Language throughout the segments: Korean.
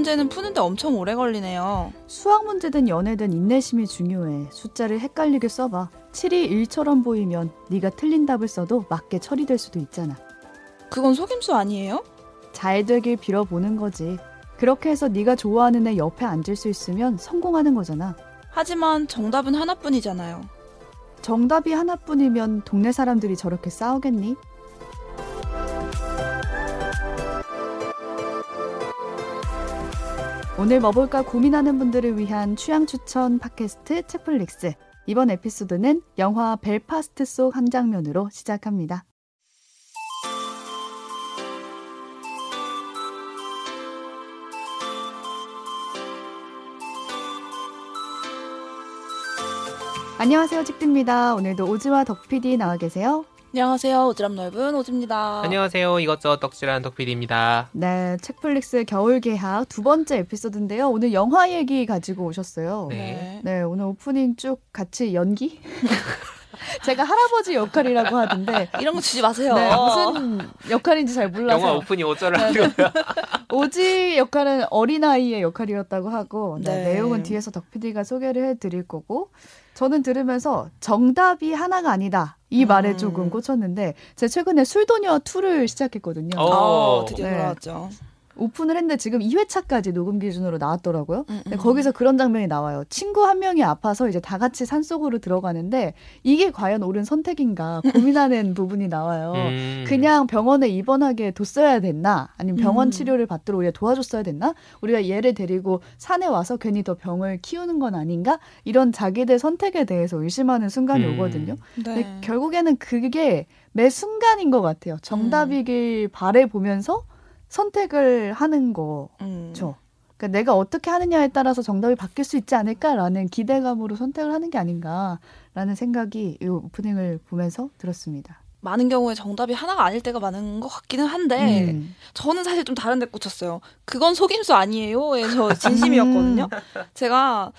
이 문제는 푸는데 엄청 오래 걸리네요. 수학 문제든 연애든 인내심이 중요해. 숫자를 헷갈리게 써봐. 7이 1처럼 보이면 네가 틀린 답을 써도 맞게 처리될 수도 있잖아. 그건 속임수 아니에요? 잘 되길 빌어보는 거지. 그렇게 해서 네가 좋아하는 애 옆에 앉을 수 있으면 성공하는 거잖아. 하지만 정답은 하나뿐이잖아요. 정답이 하나뿐이면 동네 사람들이 저렇게 싸우겠니? 오늘 뭐 볼까 고민하는 분들을 위한 취향 추천 팟캐스트 책플릭스. 이번 에피소드는 영화 벨파스트 속 한 장면으로 시작합니다. 안녕하세요, 찍디입니다. 오늘도 오지와 덕PD 나와 계세요. 안녕하세요. 오지랖 넓은 오지입니다. 안녕하세요. 이것저것 덕질한 덕필입니다. 네, 책플릭스 겨울 개학 두 번째 에피소드인데요. 오늘 영화 얘기 가지고 오셨어요. 네. 네, 오늘 오프닝 쭉 같이 연기? 제가 할아버지 역할이라고 하던데 이런 거 주지 마세요. 네, 무슨 역할인지 잘 몰라서 영화 오프닝 어쩌라 네. 오지 역할은 어린아이의 역할이었다고 하고 네, 네. 내용은 뒤에서 덕PD가 소개를 해드릴 거고 저는 들으면서 정답이 하나가 아니다 이 말에 음. 조금 꽂혔는데 제가 최근에 술도녀 2를 시작했거든요. 어. 어, 드디어 네. 돌아왔죠. 오픈을 했는데 지금 2회차까지 녹음 기준으로 나왔더라고요. 음, 근데 음. 거기서 그런 장면이 나와요. 친구 한 명이 아파서 이제 다 같이 산 속으로 들어가는데 이게 과연 옳은 선택인가 고민하는 부분이 나와요. 음. 그냥 병원에 입원하게 뒀어야 됐나? 아니면 병원 음. 치료를 받도록 우리가 도와줬어야 됐나? 우리가 얘를 데리고 산에 와서 괜히 더 병을 키우는 건 아닌가? 이런 자기들 선택에 대해서 의심하는 순간이 음. 오거든요. 근데 네. 결국에는 그게 매 순간인 것 같아요. 정답이길 바래 보면서 선택을 하는 거. 음. 그러니까 내가 어떻게 하느냐에 따라서 정답이 바뀔 수 있지 않을까라는 기대감으로 선택을 하는 게 아닌가라는 생각이 이 오프닝을 보면서 들었습니다. 많은 경우에 정답이 하나가 아닐 때가 많은 것 같기는 한데 음. 저는 사실 좀 다른 데 꽂혔어요. 그건 속임수 아니에요에 저 진심이었거든요. 제가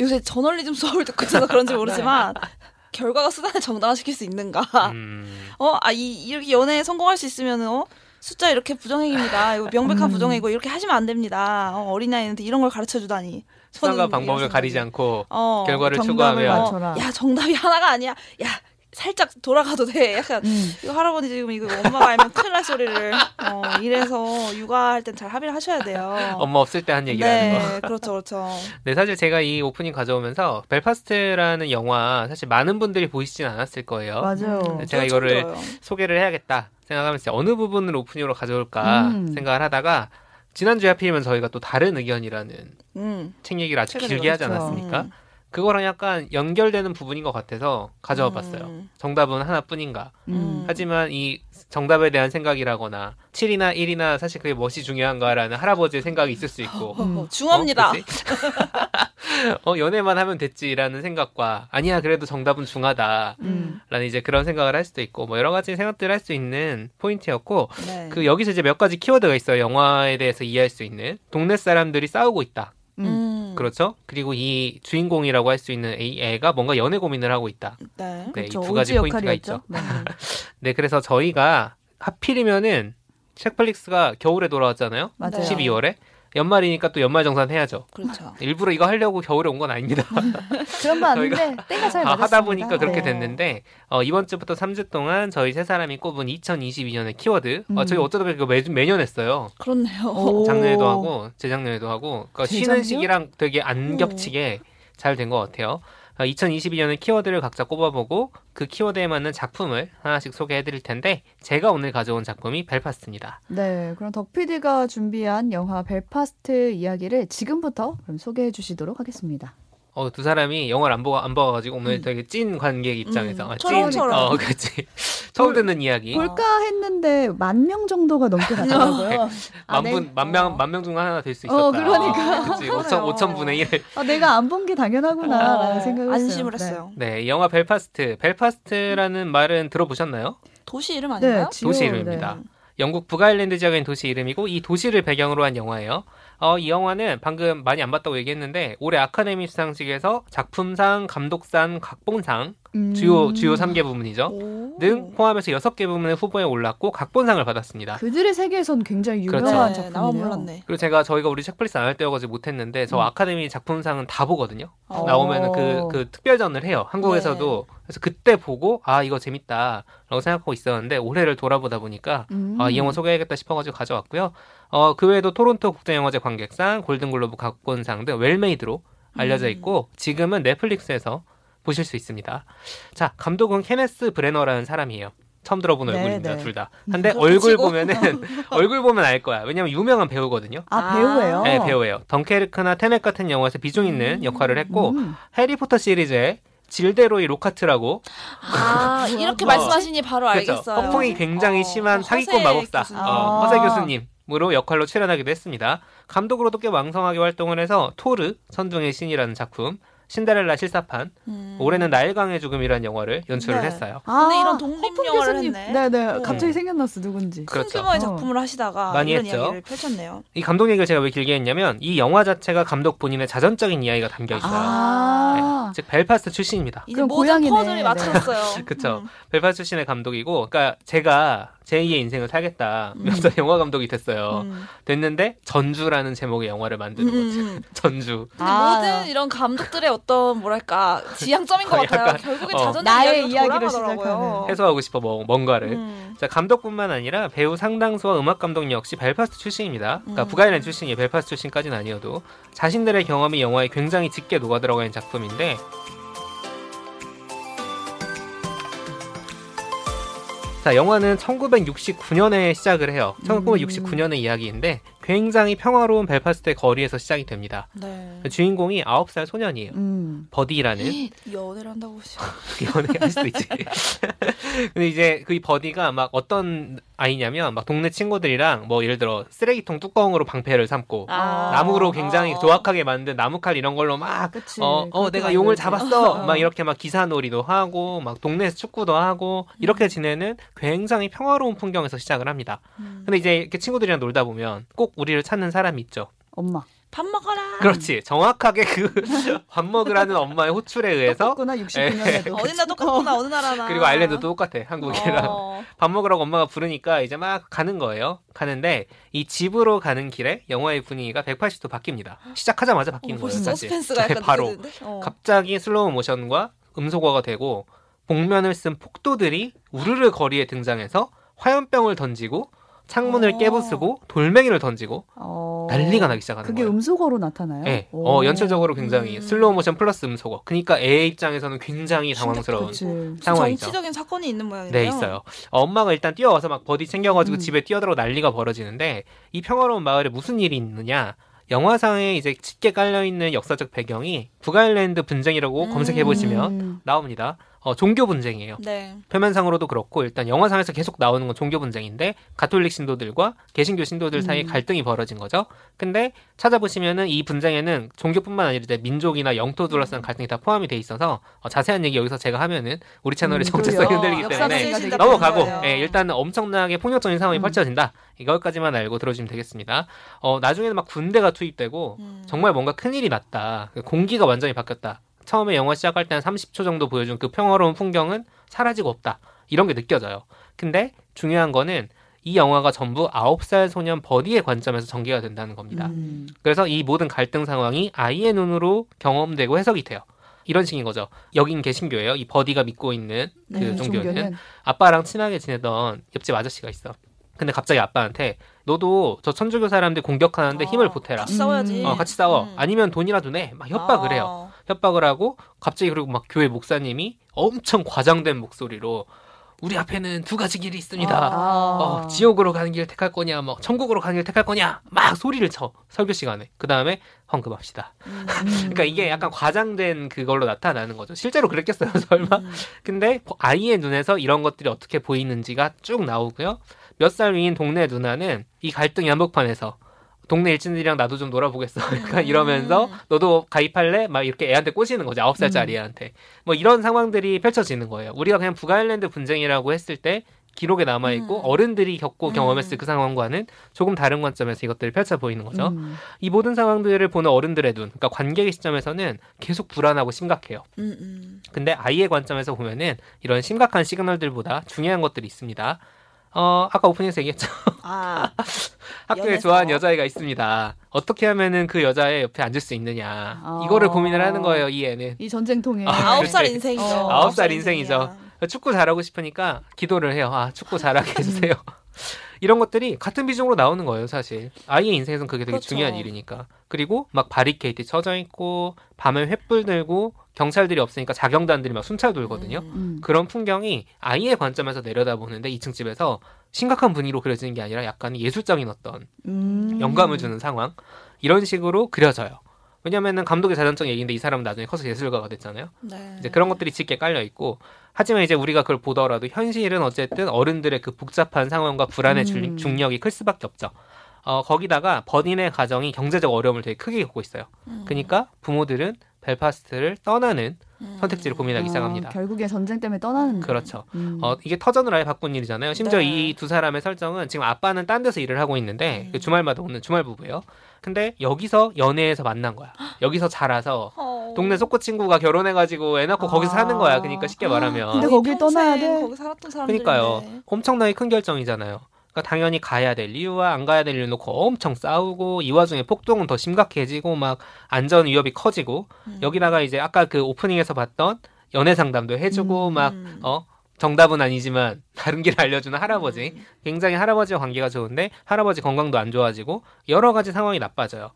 요새 저널리즘 수업을 듣고 있어서 그런지 모르지만 결과가 수단을 정당화시킬 수 있는가? 음. 어, 아, 이, 이렇게 연애에 성공할 수 있으면, 어? 숫자 이렇게 부정행입니다. 이거 명백한 음. 부정행이고, 이렇게 하시면 안 됩니다. 어, 어린아이한테 이런 걸 가르쳐 주다니. 수단과 방법을 가리지 않고 어, 결과를 정답을 추구하며 맞춰라. 야, 정답이 하나가 아니야. 야, 살짝 돌아가도 돼. 약간, 음. 이거 할아버지 지금 이거 엄마가 알면 큰일 날 소리를. 어, 이래서 육아할 땐 잘 합의를 하셔야 돼요. 엄마 없을 때 한 얘기라는 거. 네, 그렇죠, 그렇죠. 네, 사실 제가 이 오프닝 가져오면서 벨파스트라는 영화 사실 많은 분들이 보시진 않았을 거예요. 맞아요. 음, 제가 저 이거를 들어요. 소개를 해야겠다 생각하면서 어느 부분을 오프닝으로 가져올까 음. 생각을 하다가 지난주에 하필이면 저희가 또 다른 의견이라는 음. 책 얘기를 아주 길게 하지 그렇죠. 않았습니까? 음. 그거랑 약간 연결되는 부분인 것 같아서 가져와 봤어요. 음. 정답은 하나뿐인가? 음. 하지만 이 정답에 대한 생각이라거나 7이나 1이나 사실 그게 무엇이 중요한가라는 할아버지의 생각이 있을 수 있고 어, 음. 중합니다. 어? 어, 연애만 하면 됐지라는 생각과 아니야 그래도 정답은 중하다라는 음. 이제 그런 생각을 할 수도 있고 뭐 여러 가지 생각들을 할 수 있는 포인트였고 네. 그 여기서 이제 몇 가지 키워드가 있어요 영화에 대해서 이해할 수 있는 동네 사람들이 싸우고 있다. 그렇죠 그리고 이 주인공이라고 할 수 있는 이 애가 뭔가 연애 고민을 하고 있다 네. 네, 이 그렇죠. 두 가지 포인트가. 있죠 네. 네 그래서 저희가 하필이면은 책플릭스가 겨울에 돌아왔잖아요 맞아요. 네. 12월에 연말이니까 또 연말정산 해야죠 그렇죠. 일부러 이거 하려고 겨울에 온 건 아닙니다 그런 거 아닌데 때가 잘 아. 하다 보니까 그렇게 네. 됐는데 어, 이번 주부터 3주 동안 저희 세 사람이 꼽은 2022년의 키워드 어, 음. 저희 어쩌다 보니까 매, 매년 했어요 그렇네요. 오. 작년에도 하고 재작년에도 하고 그러니까 쉬는 재작년? 시기랑 되게 안 오. 겹치게 잘 된 것 같아요 어, 2022년의 키워드를 각자 꼽아보고 그 키워드에 맞는 작품을 하나씩 소개해드릴 텐데 제가 오늘 가져온 작품이 벨파스트입니다 네, 그럼 덕 PD가 준비한 영화 벨파스트 이야기를 지금부터 그럼 소개해 주시도록 하겠습니다. 어, 두 사람이 영화를 안, 보고, 안 봐가지고 오늘 음. 되게 찐 관객 입장에서 음, 아, 찐, 처럼. 어, 그렇지 처음 듣는 이야기 볼까 했는데 만 명 정도가 넘게 갔더라고요. 아, 네. 만분 만명 어. 만명 중 하나 될수 어, 있었다. 그러니까. 그치 5천 5천 분의 1. 아, 내가 안 본 게 당연하구나라는 어, 생각을 했어요. 안심을 네. 했어요. 네, 이 영화 벨파스트. 벨파스트라는 말은 들어보셨나요? 도시 이름 네, 아닌가요? 지금, 도시 이름입니다. 네. 영국 북아일랜드 지역인 도시 이름이고 이 도시를 배경으로 한 영화예요. 어, 이 영화는 방금 많이 안 봤다고 얘기했는데 올해 아카데미 수상식에서 작품상, 감독상, 각본상 음. 주요 주요 3개 부문이죠. 오. 등 포함해서 6개 부문의 후보에 올랐고 각본상을 받았습니다. 그들의 세계에선 굉장히 그렇죠. 유명한 네, 나만 작품이네요. 몰랐네. 그리고 제가 저희가 우리 책플릭스 안 할 때여가지고 못했는데 저 음. 아카데미 작품상은 다 보거든요. 어. 나오면은 그, 그 특별전을 해요. 한국에서도. 그래서 그때 보고 아 이거 재밌다라고 생각하고 있었는데 올해를 돌아보다 보니까 음. 아, 이 영화 소개해야겠다 싶어가지고 가져왔고요. 어, 그 외에도 토론토 국제영화제 관객상, 골든글로브 각본상 등 well-made로 알려져 음. 있고 지금은 넷플릭스에서 보실 수 있습니다. 자, 감독은 케네스 브래너라는 사람이에요. 처음 들어본 네, 얼굴입니다, 네. 둘 다. 근데 얼굴 치고. 보면은 얼굴 보면 알 거야. 왜냐면 유명한 배우거든요. 아, 아. 배우예요? 네, 배우예요. 덩케르크나 테넷 같은 영화에서 비중 있는 음. 역할을 했고 음. 해리포터 시리즈의 질데로이 로카트라고 아 이렇게 어. 말씀하시니 바로 그렇죠. 알겠어요. 허풍이 굉장히 어, 심한 사기꾼 마법사 교수님. 어, 아. 허세 교수님 으로 역할로 출연하기도 했습니다. 감독으로도 꽤 왕성하게 활동을 해서 토르 선중의 신이라는 작품, 신데렐라 실사판, 음. 올해는 나일강의 죽음이라는 영화를 연출을 네. 했어요. 아, 근데 이런 독립 허풍 영화를 교수님. 했네. 네네. 어. 갑자기 생각났어 누군지. 큰 그렇죠. 규모의 어. 작품을 하시다가 많이 이런 했죠. 이야기를 펼쳤네요. 이 감독 얘기를 제가 왜 길게 했냐면 이 영화 자체가 감독 본인의 자전적인 이야기가 담겨 있어요. 아. 즉 벨파스트 출신입니다. 이제 모든. 퍼즐이 네. 맞췄어요. 그쵸. 음. 벨파스트 출신의 감독이고, 그러니까 제가 제2의 인생을 살겠다. 면서 영화 감독이 됐어요. 음. 됐는데 전주라는 제목의 영화를 만드는 음, 거지. 음. 전주. 근데 아. 모든 이런 감독들의 어떤 뭐랄까 지향점인 것 어, 같아요. 결국에 어. 자전적 나의 이야기로. 시작하는. 해소하고 싶어 뭐, 뭔가를. 음. 자 감독뿐만 아니라 배우 상당수와 음악 감독 역시 벨파스트 출신입니다. 그러니까 음. 북아일랜드 출신이 벨파스트 출신까지는 아니어도 자신들의 경험이 영화에 굉장히 짙게 녹아 들어가 있는 작품인데 자 영화는 1969년에 시작을 해요. 1969년의 이야기인데 굉장히 평화로운 벨파스트의 거리에서 시작이 됩니다. 네. 주인공이 9살 소년이에요. 음. 버디라는 연애를 한다고. 연애할 수도 있지. 근데 이제 그 버디가 막 어떤 아이냐면 막 동네 친구들이랑 뭐 예를 들어 쓰레기통 뚜껑으로 방패를 삼고 아. 나무로 굉장히 어. 조악하게 만든 나무칼 이런 걸로 막 그치. 어, 어, 내가 용을. 잡았어. 어. 막 이렇게 막 기사놀이도 하고, 막 동네에서 축구도 하고, 이렇게 지내는 굉장히 평화로운 풍경에서 시작을 합니다. 음. 근데 이제 이렇게 친구들이랑 놀다 보면 꼭 우리를 찾는 사람이 있죠. 엄마. 밥 먹어라. 그렇지. 정확하게 그 밥 먹으라는 엄마의 호출에 의해서 똑같구나 69년에도. 어디나 똑같구나 어느 나라나. 그리고 아일랜드도 똑같아. 한국이랑. 어. 밥 먹으라고 엄마가 부르니까 이제 막 가는 거예요. 가는데 이 집으로 가는 길에 영화의 분위기가 180도 바뀝니다. 시작하자마자 어, 바뀌는 벌써 거예요. 사실. 서스펜스가 네, 약간 바로? 어. 갑자기 슬로우 모션과 음소거가 되고 복면을 쓴 폭도들이 우르르 거리에 등장해서 화염병을 던지고 창문을 어. 깨부수고 돌멩이를 던지고 어. 난리가 나기 시작하는 그게 거예요. 음소거로 나타나요? 네. 오. 어, 연출적으로 굉장히 음. 슬로우 모션 플러스 음소거. 그러니까 애 입장에서는 굉장히 당황스러운 그치. 상황이죠. 정치적인 사건이 있는 모양이네요. 네, 있어요. 어, 엄마가 일단 뛰어와서 막 버디 챙겨가지고 음. 집에 뛰어들어 난리가 벌어지는데 이 평화로운 마을에 무슨 일이 있느냐? 영화상에 이제 짙게 깔려 있는 역사적 배경이 북아일랜드 분쟁이라고 음. 검색해 보시면 음. 나옵니다. 어, 종교 분쟁이에요. 네. 표면상으로도 그렇고 일단 영화상에서 계속 나오는 건 종교 분쟁인데 가톨릭 신도들과 개신교 신도들 사이에 음. 갈등이 벌어진 거죠. 근데 찾아보시면은 이 분쟁에는 종교뿐만 아니라 이제 민족이나 영토 둘러싼 갈등이 다 포함이 돼 있어서 어, 자세한 얘기 여기서 제가 하면은 우리 채널의 음, 정체성이. 흔들리기 때문에 넘어가고. 예, 일단은 엄청나게 폭력적인 상황이 음. 펼쳐진다. 이것까지만 알고 들어주시면 되겠습니다. 어, 나중에는 막 군대가 투입되고 음. 정말 뭔가 큰 일이 났다. 그 공기가 완전히 바뀌었다. 처음에 영화 시작할 때 한 30초 정도 보여준 그 평화로운 풍경은 사라지고 없다. 이런 게 느껴져요. 근데 중요한 거는 이 영화가 전부 9살 소년 버디의 관점에서 전개가 된다는 겁니다. 음. 그래서 이 모든 갈등 상황이 아이의 눈으로 경험되고 해석이 돼요. 이런 식인 거죠. 여긴 개신교예요. 이 버디가 믿고 있는 그 네, 종교는 아빠랑 친하게 지내던 옆집 아저씨가 있어. 근데 갑자기 아빠한테 너도 저 천주교 사람들 공격하는데 아, 힘을 보태라. 같이 싸워야지. 음. 어, 같이 싸워. 음. 아니면 돈이라도 내. 막 협박을 아. 해요. 협박을 하고 갑자기 그리고 막 교회 목사님이 엄청 과장된 목소리로 우리 앞에는 두 가지 길이 있습니다. 아. 어, 지옥으로 가는 길 택할 거냐, 뭐 천국으로 가는 길 택할 거냐, 막 소리를 쳐 설교 시간에. 그 다음에 헌금합시다. 음. 그러니까 이게 약간 과장된 그걸로 나타나는 거죠. 실제로 그랬겠어요, 설마? 음. 근데 아이의 눈에서 이런 것들이 어떻게 보이는지가 쭉 나오고요. 몇 살 위인 동네 누나는 이 갈등 한복판에서 동네 일진들이랑 나도 좀 놀아보겠어. 약간 이러면서 음. 너도 가입할래? 막 이렇게 애한테 꼬시는 거죠. 아홉 살짜리 애한테. 뭐 이런 상황들이 펼쳐지는 거예요. 우리가 그냥 북아일랜드 분쟁이라고 했을 때 기록에 남아 있고 음. 어른들이 겪고 음. 경험했을 그 상황과는 조금 다른 관점에서 이것들을 펼쳐 보이는 거죠. 음. 이 모든 상황들을 보는 어른들의 눈, 그러니까 관객의 시점에서는 계속 불안하고 심각해요. 음, 음. 근데 아이의 관점에서 보면은 이런 심각한 시그널들보다 중요한 것들이 있습니다. 어, 아까 오프닝에서 얘기했죠. 아, 학교에 연애서. 좋아하는 여자애가 있습니다. 어떻게 하면은 그 여자애 옆에 앉을 수 있느냐. 아. 이거를 고민을 하는 거예요, 이 애는. 이 전쟁통에 아홉 살. 인생이죠. 어. 아홉 살 인생이죠. 축구 잘하고 싶으니까 기도를 해요. 아, 축구 잘하게 해주세요. 이런 것들이 같은 비중으로 나오는 거예요, 사실. 아이의 인생에서는 그게 되게 그렇죠. 중요한 일이니까. 그리고 막 바리케이트 쳐져 있고, 밤에 횃불 들고, 경찰들이 없으니까 자경단들이 막 순찰 돌거든요. 음. 음. 그런 풍경이 아이의 관점에서 내려다보는데 2층 집에서 심각한 분위기로 그려지는 게 아니라 약간 예술적인 어떤 음. 영감을 주는 상황 이런 식으로 그려져요. 왜냐면은 감독의 자전적 얘기인데 이 사람은 나중에 커서 예술가가 됐잖아요. 네. 이제 그런 것들이 짙게 깔려 있고 하지만 이제 우리가 그걸 보더라도 현실은 어쨌든 어른들의 그 복잡한 상황과 불안의 중- 음. 중력이 클 수밖에 없죠. 어, 거기다가 버딘의 가정이 경제적 어려움을 되게 크게 겪고 있어요. 음. 그러니까 부모들은 벨파스트를 떠나는 음. 선택지를 고민하기 어, 시작합니다. 결국에 전쟁 때문에 떠나는 그렇죠. 음. 어, 이게 터전을 아예 바꾼 일이잖아요. 심지어 네. 이두 사람의 설정은 지금 아빠는 딴 데서 일을 하고 있는데 음. 그 주말마다 오는 주말 부부예요. 근데 여기서 연애에서 만난 거야. 여기서 자라서 어. 동네 속고 친구가 결혼해가지고 애 낳고 거기서 아. 사는 거야. 그러니까 쉽게 말하면. 근데 거길 떠나야 돼? 거기 살았던 사람들인데. 그러니까요. 엄청나게 큰 결정이잖아요. 그러니까 당연히 가야 될 이유와 안 가야 될 이유 놓고 엄청 싸우고 이 와중에 폭동은 더 심각해지고 막 안전 위협이 커지고 음. 여기다가 이제 아까 그 오프닝에서 봤던 연애 상담도 해주고 음. 막 음. 어 정답은 아니지만 다른 길을 알려주는 할아버지 음. 굉장히 할아버지와 관계가 좋은데 할아버지 건강도 안 좋아지고 여러 가지 상황이 나빠져요.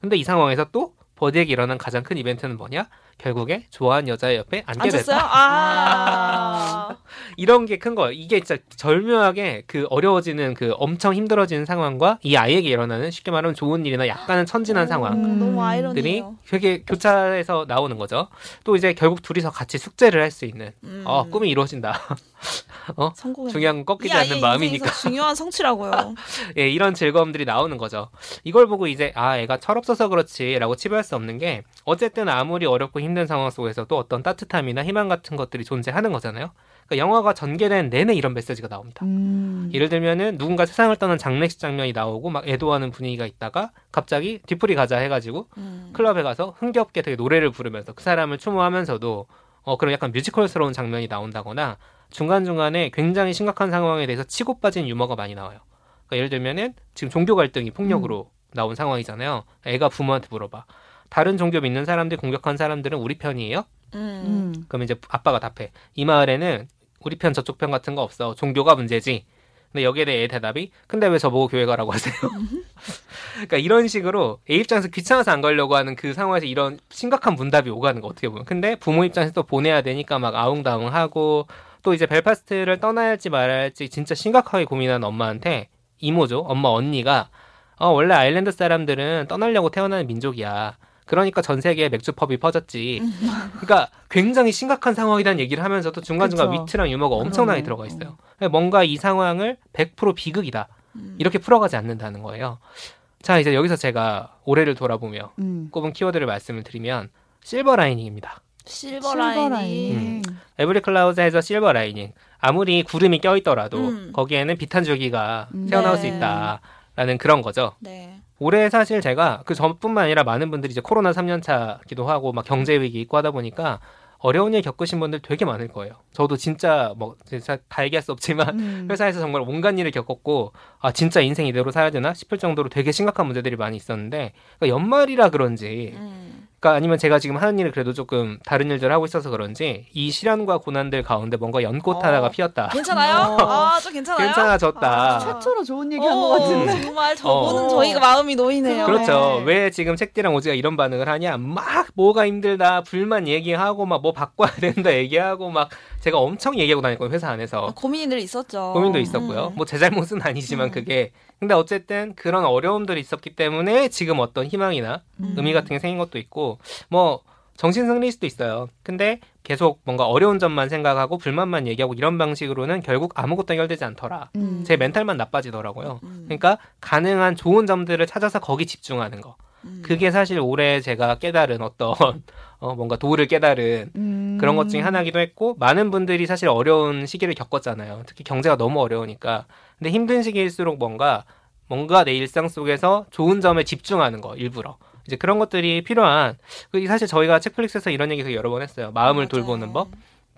근데 이 상황에서 또 버디에게 일어난 가장 큰 이벤트는 뭐냐? 결국에 좋아하는 여자의 옆에 앉게 앉았어요? 됐다. 아. 이런 게 큰 거예요. 이게 진짜 절묘하게 그 어려워지는 그 엄청 힘들어지는 상황과 이 아이에게 일어나는 쉽게 말하면 좋은 일이나 약간은 천진한 상황. 음. 너무 들이 아이러니해요. 되게 교차해서 나오는 거죠. 또 이제 결국 둘이서 같이 숙제를 할 수 있는 음. 어 꿈이 이루어진다. 성공해. 중요한 건 꺾이지 이 아이의 않는 마음이니까. 중요한 성취라고요. 예, 이런 즐거움들이 나오는 거죠. 이걸 보고 이제 아 애가 철없어서 그렇지라고 치부할 수 없는 게 어쨌든 아무리 어렵고 힘든 상황 속에서도 어떤 따뜻함이나 희망 같은 것들이 존재하는 거잖아요. 그러니까 영화가 전개된 내내 이런 메시지가 나옵니다. 음. 예를 들면은 누군가 세상을 떠난 장례식 장면이 나오고 막 애도하는 분위기가 있다가 갑자기 뒤풀이 가자 해가지고 음. 클럽에 가서 흥겹게 되게 노래를 부르면서 그 사람을 추모하면서도 어 그런 약간 뮤지컬스러운 장면이 나온다거나 중간 중간에 굉장히 심각한 상황에 대해서 치고 빠진 유머가 많이 나와요. 그러니까 예를 들면은 지금 종교 갈등이 폭력으로 나온 상황이잖아요. 애가 부모한테 물어봐. 다른 종교 믿는 사람들 공격한 사람들은 우리 편이에요? 음. 음. 그럼 이제 아빠가 답해. 이 마을에는 우리 편 저쪽 편 같은 거 없어. 종교가 문제지. 근데 여기에 대해 애 대답이 근데 왜 저보고 교회 가라고 하세요? 그러니까 이런 식으로 애 입장에서 귀찮아서 안 가려고 하는 그 상황에서 이런 심각한 문답이 오가는 거 어떻게 보면. 근데 부모 입장에서 또 보내야 되니까 막 아웅다웅하고 또 이제 벨파스트를 떠나야 할지 말아야 할지 진짜 심각하게 고민하는 엄마한테 이모죠. 엄마 언니가 어 원래 아일랜드 사람들은 떠나려고 태어나는 민족이야. 그러니까 전 세계에 맥주펍이 퍼졌지. 그러니까 굉장히 심각한 상황이라는 얘기를 하면서도 중간중간 그쵸. 위트랑 유머가 엄청나게 그러네. 들어가 있어요. 그러니까 뭔가 이 상황을 100% 비극이다. 음. 이렇게 풀어가지 않는다는 거예요. 자, 이제 여기서 제가 올해를 돌아보며 음. 꼽은 키워드를 말씀을 드리면 silver lining입니다. silver silver. lining. Every cloud has a silver lining. 아무리 구름이 껴있더라도 음. 거기에는 빛 한 줄기가 음. 네. 수 있다 라는 그런 거죠. 네. 올해 사실 제가 그 전뿐만 아니라 많은 분들이 이제 코로나 3년 차기도 하고 막 경제 위기 있고 하다 보니까 어려운 일 겪으신 분들 되게 많을 거예요. 저도 진짜 뭐 진짜 다 얘기할 수 없지만 음. 회사에서 정말 온갖 일을 겪었고 아 진짜 인생 이대로 살아야 되나 싶을 정도로 되게 심각한 문제들이 많이 있었는데 그러니까 연말이라 그런지 음. 그러니까 아니면 제가 지금 하는 일을 그래도 조금 다른 일들을 하고 있어서 그런지 이 시련과 고난들 가운데 뭔가 연꽃 어. 하나가 피었다. 괜찮아요? 어. 아, 좀 괜찮아요? 괜찮아졌다. 아. 최초로 좋은 얘기 한 어, 것 같은데. 정말 저보는 어. 저희가 마음이 놓이네요. 그렇죠. 네. 왜 지금 책디랑 오지가 이런 반응을 하냐? 막 뭐가 힘들다, 불만 얘기하고 막 뭐 바꿔야 된다 얘기하고 막 제가 엄청 얘기하고 다녔거든요 회사 안에서. 고민이 늘 있었죠. 고민도 있었고요. 음. 뭐제 잘못은 아니지만 음. 그게 근데 어쨌든 그런 어려움들이 있었기 때문에 지금 어떤 희망이나 음. 의미 같은 게 생긴 것도 있고 뭐 정신 승리일 수도 있어요. 근데 계속 뭔가 어려운 점만 생각하고 불만만 얘기하고 이런 방식으로는 결국 아무것도 해결되지 않더라. 음. 제 멘탈만 나빠지더라고요. 음. 그러니까 가능한 좋은 점들을 찾아서 거기 집중하는 거. 음. 그게 사실 올해 제가 깨달은 어떤 어, 뭔가 도를 깨달은 음. 그런 것 중에 하나기도 했고 많은 분들이 사실 어려운 시기를 겪었잖아요. 특히 경제가 너무 어려우니까. 근데 힘든 시기일수록 뭔가 뭔가 내 일상 속에서 좋은 점에 집중하는 거 일부러 이제 그런 것들이 필요한 그 사실 저희가 책플릭스에서 이런 얘기 여러 번 했어요. 마음을 맞아요. 돌보는 법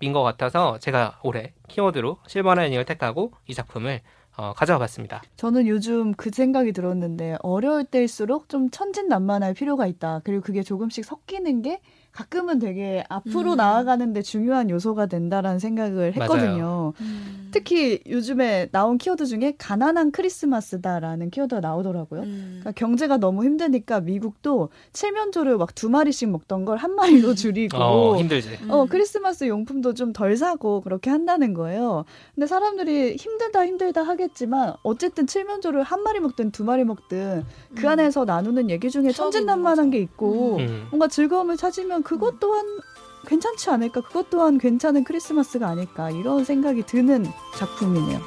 인 것 같아서 제가 올해 키워드로 silver lining을 택하고 이 작품을 어, 가져와 봤습니다. 저는 요즘 그 생각이 들었는데 어려울 때일수록 좀 천진난만할 필요가 있다. 그리고 그게 조금씩 섞이는 게 가끔은 되게 앞으로 음. 나아가는데 중요한 요소가 된다라는 생각을 했거든요. 음. 특히 요즘에 나온 키워드 중에 가난한 크리스마스다라는 키워드가 나오더라고요. 음. 그러니까 경제가 너무 힘드니까 미국도 칠면조를 막 두 마리씩 먹던 걸 한 마리로 줄이고 어, 힘들지. 어, 음. 크리스마스 용품도 좀 덜 사고 그렇게 한다는 거예요. 근데 사람들이 힘들다 힘들다 하겠지만 어쨌든 칠면조를 한 마리 먹든 두 마리 먹든 그 음. 안에서 나누는 얘기 중에 천진난만한 게 있고 음. 뭔가 즐거움을 찾으면 그것 또한 괜찮지 않을까? 그것 또한 괜찮은 크리스마스가 아닐까? 이런 생각이 드는 작품이네요.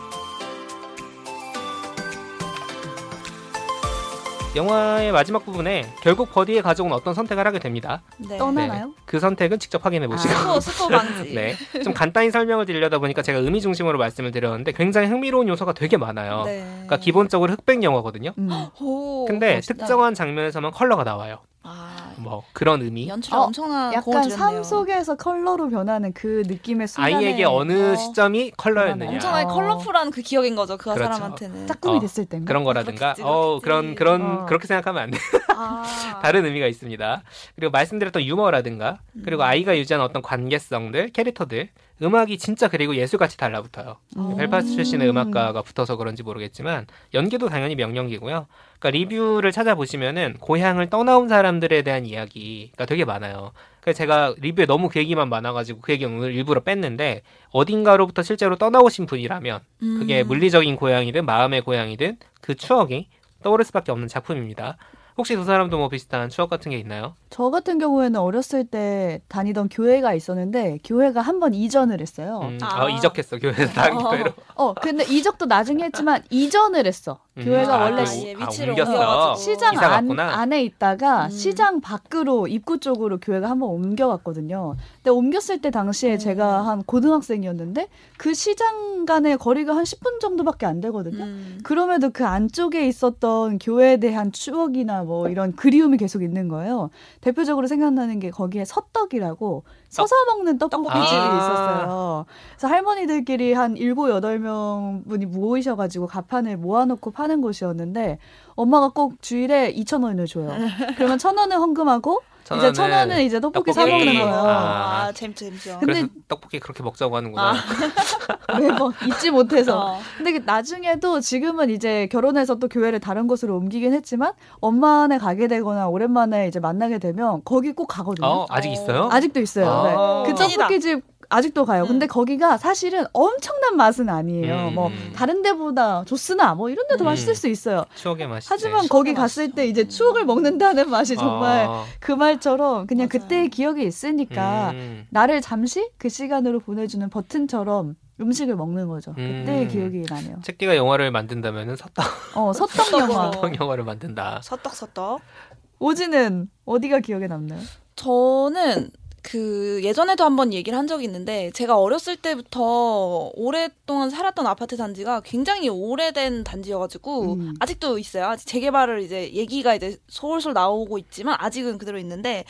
영화의 마지막 부분에 결국 버디의 가족은 어떤 선택을 하게 됩니다. 네. 떠나나요? 네. 그 선택은 직접 확인해 보시고. 스포 방지. 네. 좀 간단히 설명을 드리려다 보니까 제가 의미 중심으로 말씀을 드렸는데 굉장히 흥미로운 요소가 되게 많아요. 네. 그러니까 기본적으로 흑백 영화거든요. 음. 오, 근데 멋있다. 특정한 장면에서만 컬러가 나와요. 아, 뭐 그런 의미. 연출에 어, 엄청난 약간. 삶 속에서 컬러로 변하는 그 느낌의 순간에 아이에게 어느 어. 시점이 컬러였느냐. 엄청나게 어. 컬러풀한 그 기억인 거죠. 그 그렇죠. 사람한테는. 짝꿍이 어, 됐을 때인가? 그런 거라든가. 그렇겠지, 어. 그런 그런 어. 그렇게 생각하면 안 돼. 아. 다른 의미가 있습니다. 그리고 말씀드렸던 유머라든가 그리고 음. 아이가 유지하는 어떤 관계성들, 캐릭터들, 음악이 진짜 그리고 예술같이 달라붙어요. 음. 벨파스트 출신의 음악가가 붙어서 그런지 모르겠지만 연기도 당연히 명령기고요. 그러니까 리뷰를 찾아보시면은 고향을 떠나온 사람들에 대한 이야기가 되게 많아요. 그래서 제가 리뷰에 너무 그 얘기만 많아가지고 그 얘기 오늘 일부러 뺐는데 어딘가로부터 실제로 떠나오신 분이라면 그게 음. 물리적인 고향이든 마음의 고향이든 그 추억이 떠오를 수밖에 없는 작품입니다. 혹시 두 사람도 뭐 비슷한 추억 같은 게 있나요? 저 같은 경우에는 어렸을 때 다니던 교회가 있었는데 교회가 한 번 이전을 했어요. 음, 아. 아, 이적했어 교회에서 다른 어. 교회로. 어, 근데 이적도 나중에 했지만 이전을 했어. 음, 교회가 아, 원래 그 시- 예, 아, 옮겼어. 옮겨가지고. 시장 안. 안에 있다가 음. 시장 밖으로 입구 쪽으로 교회가 한번 옮겨갔거든요. 근데 옮겼을 때 당시에 음. 제가 한 고등학생이었는데 그 시장 간의 거리가 한 10분 정도밖에 안 되거든요. 음. 그럼에도 그 안쪽에 있었던 교회에 대한 추억이나 뭐 이런 그리움이 계속 있는 거예요. 대표적으로 생각나는 게 거기에 섰떡이라고 서서 먹는 떡볶이집이 아. 있었어요. 그래서 할머니들끼리 한 일곱 여덟 명 분이 모이셔가지고 가판을 모아놓고 파는 곳이었는데 엄마가 꼭 주일에 2천 원을 줘요. 그러면 천 원을 헌금하고 이제 천 원은 이제 떡볶이 사 떡볶이. 먹는 거예요. 아. 아, 재밌죠, 재밌죠. 근데- 그래서 떡볶이 그렇게 먹자고 하는구나. 아. 매번 잊지 못해서. 어. 근데 그 나중에도 지금은 이제 결혼해서 또 교회를 다른 곳으로 옮기긴 했지만 엄마네 가게 되거나 오랜만에 이제 만나게 되면 거기 꼭 가거든요. 어, 아직 있어요? 아직도 있어요. 아. 네. 그 찐이다. 떡볶이집 아직도 가요. 근데 음. 거기가 사실은 엄청난 맛은 아니에요. 음. 뭐 다른 데보다 조스나 뭐 이런 데도 음. 맛있을 수 있어요. 추억의 맛이. 하지만 거기 갔을 때 이제 추억을 먹는다는 맛이 정말 아. 그 말처럼 그냥 맞아요. 그때의 기억이 있으니까 음. 나를 잠시 그 시간으로 보내주는 버튼처럼 음식을 먹는 거죠. 그때의 음. 기억이 나네요. 책기가 영화를 만든다면은 섰떡 어, 섰떡 영화. 섰떡. 영화를 만든다. 서떡 서떡. 오지는 어디가 기억에 남나요? 저는 그 예전에도 한번 얘기를 한 적이 있는데 제가 어렸을 때부터 오랫동안 살았던 아파트 단지가 굉장히 오래된 단지여가지고 음. 아직도 있어요. 아직 재개발을 이제 얘기가 이제 솔솔 나오고 있지만 아직은 그대로 있는데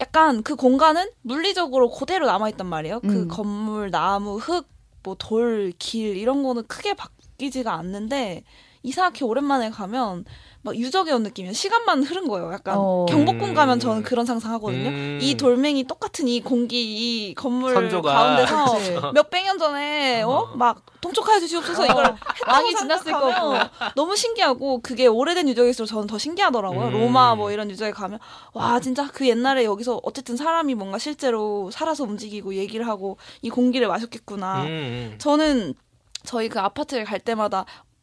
약간 그 공간은 물리적으로 그대로 남아있단 말이에요. 그 음. 건물, 나무, 흙, 뭐 돌, 길 이런 거는 크게 바뀌지가 않는데 이상하게 오랜만에 가면 막 유적에 온 느낌이에요. 시간만 흐른 거예요. 약간 어. 경복궁 음. 가면 저는 그런 상상하거든요. 음. 이 돌멩이 똑같은 이 공기 이 건물 선조가. 가운데서. 몇백 년 전에 어? 어. 막 통촉하여 주시옵소서 이걸 했다고 왕이 지났을 생각하면 너무 신기하고 그게 오래된 유적일수록 저는 더 신기하더라고요. 음. 로마 뭐 이런 유적에 가면 와 진짜 그 옛날에 여기서 어쨌든 사람이 뭔가 실제로 살아서 움직이고 얘기를 하고 이 공기를 마셨겠구나. 음, 음. 저는 저희 그 아파트를 갈 때마다 이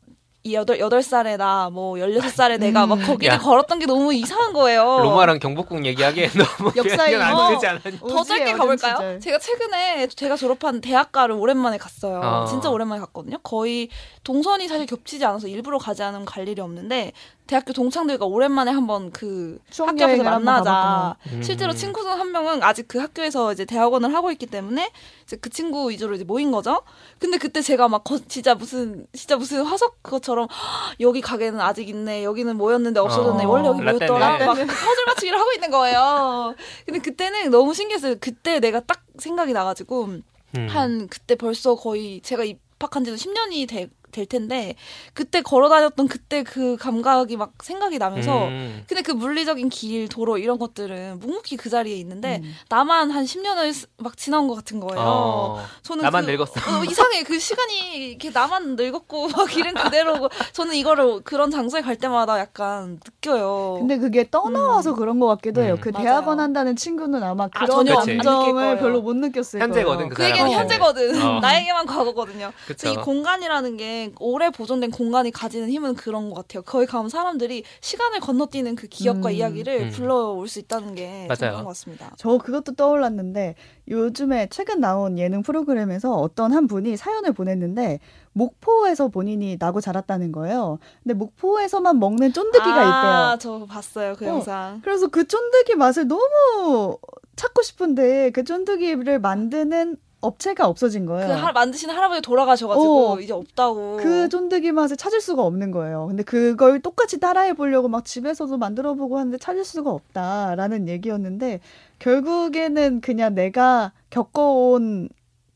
여덟 여덟 살에 나 뭐 열여섯 살에 내가 막 거기를 야. 걸었던 게 너무 이상한 거예요. 로마랑 경복궁 얘기하기에 너무 역사에 안 어. 되지 않았니? 더 오지의 짧게 가볼까요? 시절. 제가 최근에 제가 졸업한 대학가를 오랜만에 갔어요. 어. 진짜 오랜만에 갔거든요. 거의 동선이 사실 겹치지 않아서 일부러 가지 않으면 갈 일이 없는데 대학교 동창들과 오랜만에 한번 그 학교 한번 만나자. 음. 실제로 친구 중 한 명은 아직 그 학교에서 이제 대학원을 하고 있기 때문에 이제 그 친구 위주로 이제 모인 거죠. 근데 그때 제가 막 거- 진짜 무슨 진짜 무슨 화석 그것처럼 "헉, 여기 가게는 아직 있네. 여기는 뭐였는데 없어졌네. 어, 원래 여기. 뭐였더라. 막 퍼즐 맞추기를 하고 있는 거예요. 근데 그때는 너무 신기했어요. 그때 내가 딱 생각이 나가지고 음. 한 그때 벌써 거의 제가 입학한 지도 10년이 될 텐데 그때 걸어 다녔던 그때 그 감각이 막 생각이 나면서 음. 근데 그 물리적인 길, 도로 이런 것들은 묵묵히 그 자리에 있는데 음. 나만 한 10년을 막 지나온 것 같은 거예요. 어. 저는 나만 그, 늙었어. 어, 이상해. 그 시간이 이렇게 나만 늙었고 막 길은 그대로고 저는 이거를 그런 장소에 갈 때마다 약간 느껴요. 근데 그게 떠나와서 그런 것 같기도 해요. 음. 그 맞아요. 대학원 한다는 친구는 아마 그런 전혀 안 느낄 감정을. 별로 못 느꼈을 현재거든, 거예요. 그그 얘기는. 현재거든. 어. 나에게만 과거거든요. 그쵸. 그래서 이 공간이라는 게 오래 보존된 공간이 가지는 힘은 그런 것 같아요. 거기 가면 사람들이 시간을 건너뛰는 그 기억과 음. 이야기를 음. 불러올 수 있다는 게 맞아요. 것 같습니다. 저 그것도 떠올랐는데 요즘에 최근 나온 예능 프로그램에서 어떤 한 분이 사연을 보냈는데 목포에서 본인이 나고 자랐다는 거예요. 근데 목포에서만 먹는 쫀득이가 아, 있대요. 저 봤어요 그 어. 영상. 그래서 그 쫀득이 맛을 너무 찾고 싶은데 그 쫀득이를 만드는 업체가 없어진 거예요. 그 하, 만드신 할아버지 돌아가셔가지고 어. 이제 없다고. 그 쫀득이 맛을 찾을 수가 없는 거예요. 근데 그걸 똑같이 따라해 보려고 막 집에서도 만들어 보고 하는데 찾을 수가 없다라는 얘기였는데 결국에는 그냥 내가 겪어온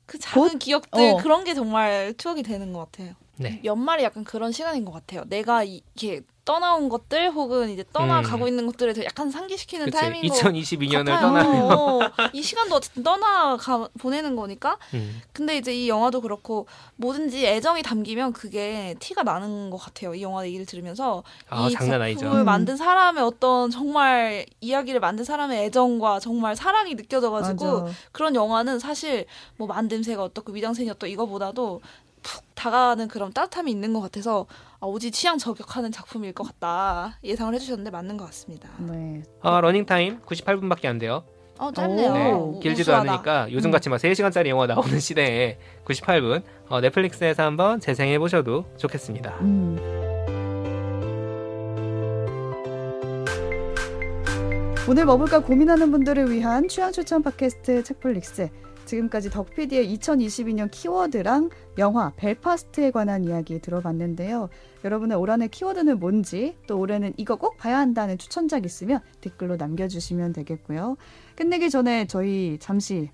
그 작은 기억들 어. 그런 게 정말 추억이 되는 것 같아요. 네. 연말이 약간 그런 시간인 것 같아요. 내가 이- 이렇게 떠나온 것들 혹은 이제 떠나가고 음. 있는 것들에 대해 약간 상기시키는 그치. 타이밍인 것 2022년을 같아요. 떠나면. 어, 이 시간도 어쨌든 떠나가 보내는 거니까. 음. 근데 이제 이 영화도 그렇고 뭐든지 애정이 담기면 그게 티가 나는 것 같아요. 이 영화 얘기를 들으면서 아, 이 장난 아니죠. 작품을 음. 만든 사람의 어떤 정말 이야기를 만든 사람의 애정과 정말 사랑이 느껴져가지고 맞아. 그런 영화는 사실 뭐 만듦새가 어떻고 미장센이 어떻고 이거보다도 푹 다가가는 그런 따뜻함이 있는 것 같아서 아, 오지 취향 저격하는 작품일 것 같다 예상을 해주셨는데 맞는 것 같습니다. 네. 어, 러닝 타임 98분밖에 안 돼요. 어 짧네요. 네, 우- 길지도 우수하다. 않으니까 요즘 같이 막 3시간짜리 영화 나오는 시대에 98분 어, 넷플릭스에서 한번 재생해 보셔도 좋겠습니다. 음. 오늘 뭐 볼까 고민하는 분들을 위한 취향 추천 팟캐스트 책플릭스. 지금까지 덕PD의 2022년 키워드랑 영화 벨파스트에 관한 이야기 들어봤는데요. 여러분의 올 한해 키워드는 뭔지 또 올해는 이거 꼭 봐야 한다는 추천작 있으면 댓글로 남겨주시면 되겠고요. 끝내기 전에 저희 잠시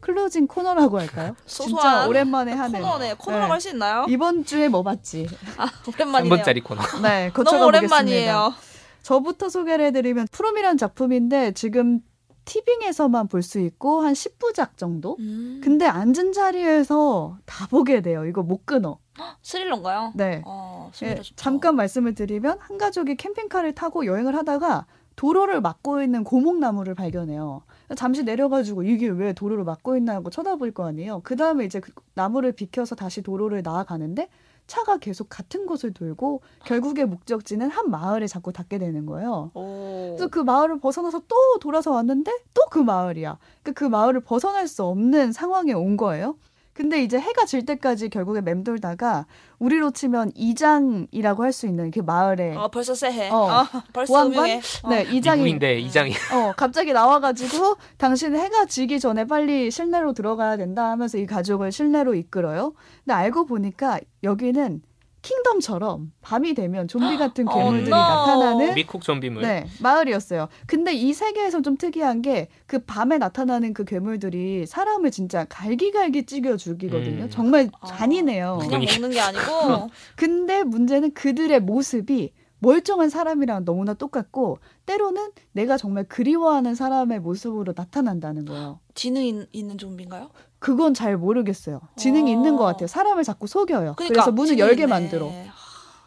closing 코너라고 할까요? 진짜 오랜만에 하는 코너네. 코너라고 네. 할수 있나요? 이번 주에 뭐 봤지? 아 오랜만이네요. 3분짜리 코너. 네, 너무. 오랜만이에요. 저부터 소개를 해드리면 From이란 작품인데 지금 티빙에서만 볼 수 있고 한 10부작 정도? 음, 근데 앉은 자리에서 다 보게 돼요. 이거 못 끊어. 스릴러인가요? 네. 어, 예. 잠깐 말씀을 드리면 한 가족이 캠핑카를 타고 여행을 하다가 도로를 막고 있는 고목나무를 발견해요. 잠시 내려가지고 이게 왜 도로를 막고 있나 하고 쳐다볼 거 아니에요. 그 다음에 이제 그 나무를 비켜서 다시 도로를 나아가는데 차가 계속 같은 곳을 돌고 결국에 목적지는 한 마을에 자꾸 닿게 되는 거예요. 오. 그래서 그 마을을 벗어나서 또 돌아서 왔는데 또 그 마을이야. 그러니까 그 마을을 벗어날 수 없는 상황에 온 거예요. 근데 이제 해가 질 때까지 결국에 맴돌다가 우리로 치면 이장이라고 할 수 있는 그 마을에 어, 벌써 쎄해. 어. 어, 벌써 보안관? 음흉해. 어. 네 이장이 미국인데 이장이 어 갑자기 나와가지고 당신 해가 지기 전에 빨리 실내로 들어가야 된다 하면서 이 가족을 실내로 이끌어요. 근데 알고 보니까 여기는 킹덤처럼 밤이 되면 좀비 같은 어, 괴물들이 no. 나타나는 미국 좀비물. 네, 마을이었어요. 근데 이 세계에서 좀 특이한 게 그 밤에 나타나는 그 괴물들이 사람을 진짜 갈기갈기 찌겨 죽이거든요. 음. 정말 아, 잔인해요. 그냥. 먹는 게 아니고 근데 문제는 그들의 모습이 멀쩡한 사람이랑 너무나 똑같고 때로는 내가 정말 그리워하는 사람의 모습으로 나타난다는 거예요. 지능 있- 있는 좀비인가요? 그건 잘 모르겠어요. 지능이 어. 있는 것 같아요. 사람을 자꾸 속여요. 그러니까 그래서 문을 지능이 열게. 만들어.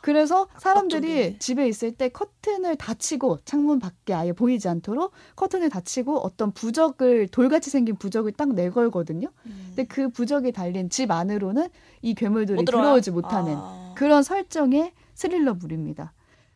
그래서 사람들이. 집에 있을 때 커튼을 닫히고 창문 밖에 아예 보이지 않도록 커튼을 닫히고 어떤 부적을 돌같이 생긴 부적을 딱 내걸거든요. 음. 근데 그 부적이 달린 집 안으로는 이 괴물들이? 들어오지 못하는 아. 그런 설정의 스릴러물입니다.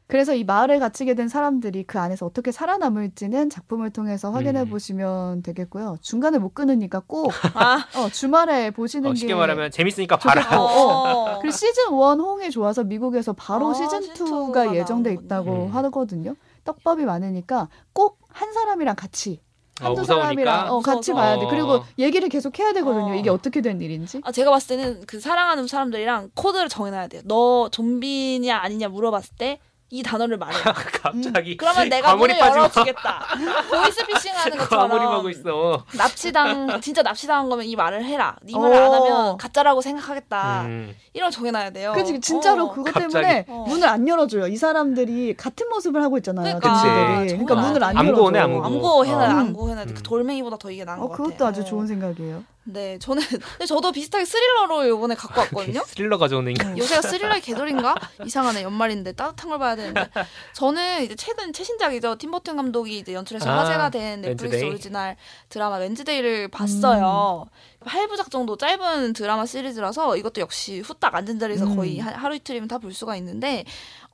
그래서 이 마을에 갇히게 된 사람들이 그 안에서 어떻게 살아남을지는 작품을 통해서 확인해 음. 보시면 되겠고요. 중간에 못 끊으니까 꼭 아, 어, 주말에 보시는 어, 게 쉽게 말하면 재밌으니까 봐라. 좋겠다. 어. 그리고 시즌 1 호응이 좋아서 미국에서 바로 아, 시즌 시즌 2가 투가 예정돼. 있다고 음. 하거든요. 떡밥이 많으니까 꼭 한 사람이랑 같이 어, 한두 사람이랑 무서우니까. 어, 같이 무서워서. 봐야 돼. 어. 그리고 얘기를 계속 해야 되거든요. 어. 이게 어떻게 된 일인지. 아, 제가 봤을 때는 그 사랑하는 사람들이랑 코드를 정해놔야 돼요. 너 좀비냐 아니냐 물어봤을 때 이 단어를 말해. 갑자기 그러면 내가 문을. 열어주겠다. 보이스피싱 하는 것처럼 과몰입하고 있어. 납치당 진짜 납치당한 거면 이 말을 해라. 네 말을 안 어. 하면 가짜라고 생각하겠다. 음. 이런 거 정해놔야 돼요. 그치 진짜로 어. 그것 갑자기. 때문에 어. 문을 안 열어줘요. 이 사람들이 같은 모습을 하고 있잖아요. 그러니까. 그치. 그러니까. 문을 안 암고네, 열어줘. 암고. 암고 해놔야 어. 암고 해놔야 돼. 음. 그 돌멩이보다 더 이게 나은 어, 것 같아. 그것도 아주 어. 좋은 생각이에요. 네, 저는 근데 저도 비슷하게 스릴러로 요번에 갖고 왔거든요. 스릴러 가져오는 인간. 요새가 스릴러의 계절인가? 이상하네 연말인데 따뜻한 걸 봐야 되는데 저는 이제 최근 최신작이죠 팀버튼 감독이 이제 연출해서 아, 화제가 된 넷플릭스 Wednesday. 오리지널 드라마 Wednesday를 봤어요. 8부작 정도 짧은 드라마 시리즈라서 이것도 역시 후딱 앉은 자리에서 음. 거의 하- 하루 이틀이면 다 볼 수가 있는데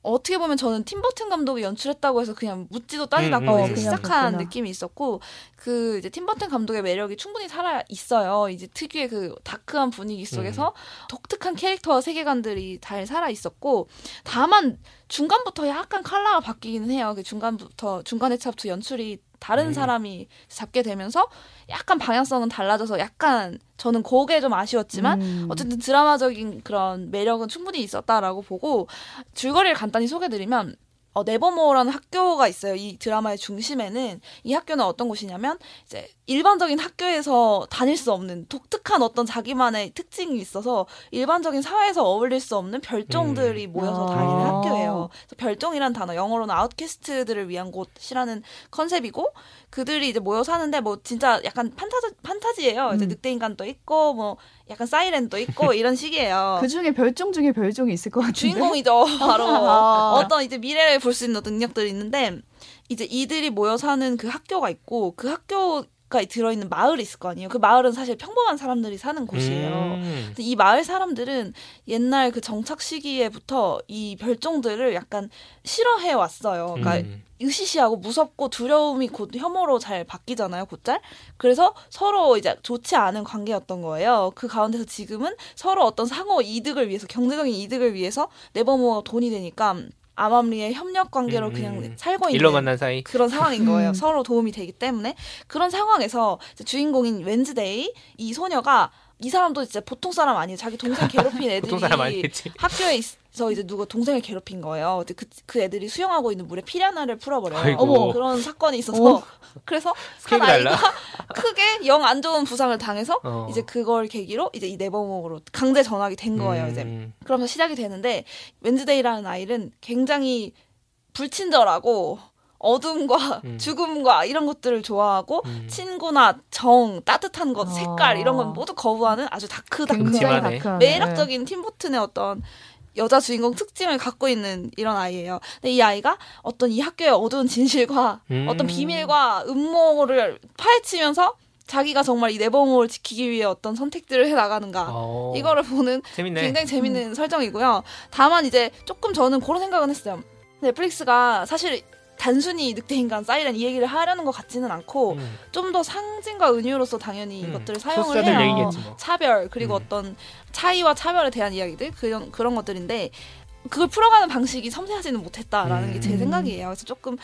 어떻게 보면 저는 팀버튼 감독이 연출했다고 해서 그냥 묻지도 따지도 음, 않고 음, 이제 음. 시작한 그냥 느낌이 있었고 그 이제 팀버튼 감독의 매력이 충분히 살아 있어요. 이제 특유의 그 다크한 분위기 속에서 독특한 캐릭터와 세계관들이 잘 살아 있었고 다만 중간부터 약간 컬러가 바뀌기는 해요. 그 중간부터 중간 회차부터 연출이 다른 음. 사람이 잡게 되면서 약간 방향성은 달라져서 약간 저는 그게 좀 아쉬웠지만 음. 어쨌든 드라마적인 그런 매력은 충분히 있었다라고 보고 줄거리를 간단히 소개드리면 어, 네버모어라는 학교가 있어요. 이 드라마의 중심에는 이 학교는 어떤 곳이냐면 이제 일반적인 학교에서 다닐 수 없는 독특한 어떤 자기만의 특징이 있어서 일반적인 사회에서 어울릴 수 없는 별종들이 모여서 아. 다니는 학교예요. 그래서 별종이란 단어 영어로는 아웃캐스트들을 위한 곳이라는 컨셉이고 그들이 이제 모여 사는데 뭐 진짜 약간 판타지 판타지예요. 이제 음. 늑대 인간도 있고 뭐 약간 사이렌도 있고 이런 식이에요. 그 중에 별종 중에 별종이 있을 것 같은데. 주인공이죠. 바로 아. 어떤 이제 미래를 볼 수 있는 어떤 능력들이 있는데 이제 이들이 모여 사는 그 학교가 있고 그 학교 가 들어있는 마을이 있을 거 아니에요. 그 마을은 사실 평범한 사람들이 사는 곳이에요. 음. 이 마을 사람들은 옛날 그 정착 시기에부터 이 별종들을 약간 싫어해 왔어요. 그러니까 음. 으시시하고 무섭고 두려움이 곧 혐오로 잘 바뀌잖아요, 곧잘. 그래서 서로 이제 좋지 않은 관계였던 거예요. 그 가운데서 지금은 서로 어떤 상호 이득을 위해서, 경제적인 이득을 위해서 네버모어가 돈이 되니까 암암리의 협력 관계로 음, 그냥 음. 살고 있는 일로 만난 사이. 그런 상황인 거예요. 음. 서로 도움이 되기 때문에 그런 상황에서 주인공인 웬즈데이 이 소녀가 이 사람도 진짜 보통 사람 아니에요. 자기 동생 괴롭힌 애들이 보통 사람 아니겠지. 학교에 있어 이제 누가 동생을 괴롭힌 거예요. 그, 그 애들이 수영하고 있는 물에 피라나를 풀어버려요. 아이고. 어머. 그런 사건이 있어서 어. 그래서 한 아이가 달라. 크게 영 안 좋은 부상을 당해서 어. 이제 그걸 계기로 이제 이 네버모어로 강제 전학이 된 거예요. 이제 음. 그러면서 시작이 되는데 웬즈데이라는 아이는 굉장히 불친절하고 어둠과 음. 죽음과 이런 것들을 좋아하고 음. 친구나 정 따뜻한 것 어. 색깔 이런 건 모두 거부하는 아주 음침하네. 다크하네. 매력적인 팀버튼의 어떤 여자 주인공 특징을 갖고 있는 이런 아이예요. 근데 이 아이가 어떤 이 학교의 어두운 진실과 음. 어떤 비밀과 음모를 파헤치면서 자기가 정말 이 네버모어를 지키기 위해 어떤 선택들을 해 나가는가 어. 이거를 보는 재밌네. 굉장히 재밌는 설정이고요. 다만 이제 조금 저는 그런 생각은 했어요. 넷플릭스가 사실 단순히 늑대인간 사이렌 이 얘기를 하려는 것 같지는 않고 음. 좀더 상징과 은유로서 당연히 음. 이것들을 사용을 해요. 뭐. 차별 그리고 음. 어떤 차이와 차별에 대한 이야기들 그런 그런 것들인데 그걸 풀어가는 방식이 섬세하지는 못했다라는 게제 음. 생각이에요. 그래서 조금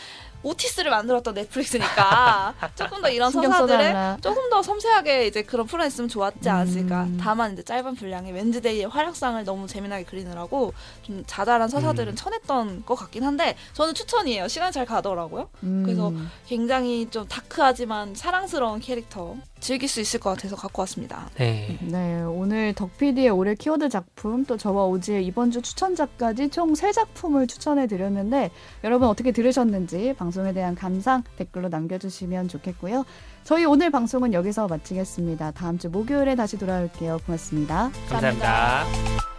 오티스를 만들었던 넷플릭스니까 조금 더 이런 써달라. 조금 더 섬세하게 이제 그런 풀어냈으면 좋았지 않았을까. 음. 다만 이제 짧은 분량의 웬즈데이의 활약상을 너무 재미나게 그리느라고 좀 자잘한 서사들은 음. 쳐냈던 것 같긴 한데 저는 추천이에요. 시간 잘 가더라고요. 음. 그래서 굉장히 좀 다크하지만 사랑스러운 캐릭터 즐길 수 있을 것 같아서 갖고 왔습니다. 네. 네, 오늘 덕PD의 올해 키워드 작품 또 저와 오지의 이번 주 추천작까지 총 세 작품을 추천해 드렸는데 여러분 어떻게 들으셨는지 방송 에 대한 감상 댓글로 남겨주시면 좋겠고요. 저희 오늘 방송은 여기서 마치겠습니다. 다음 주 목요일에 다시 돌아올게요. 고맙습니다. 감사합니다.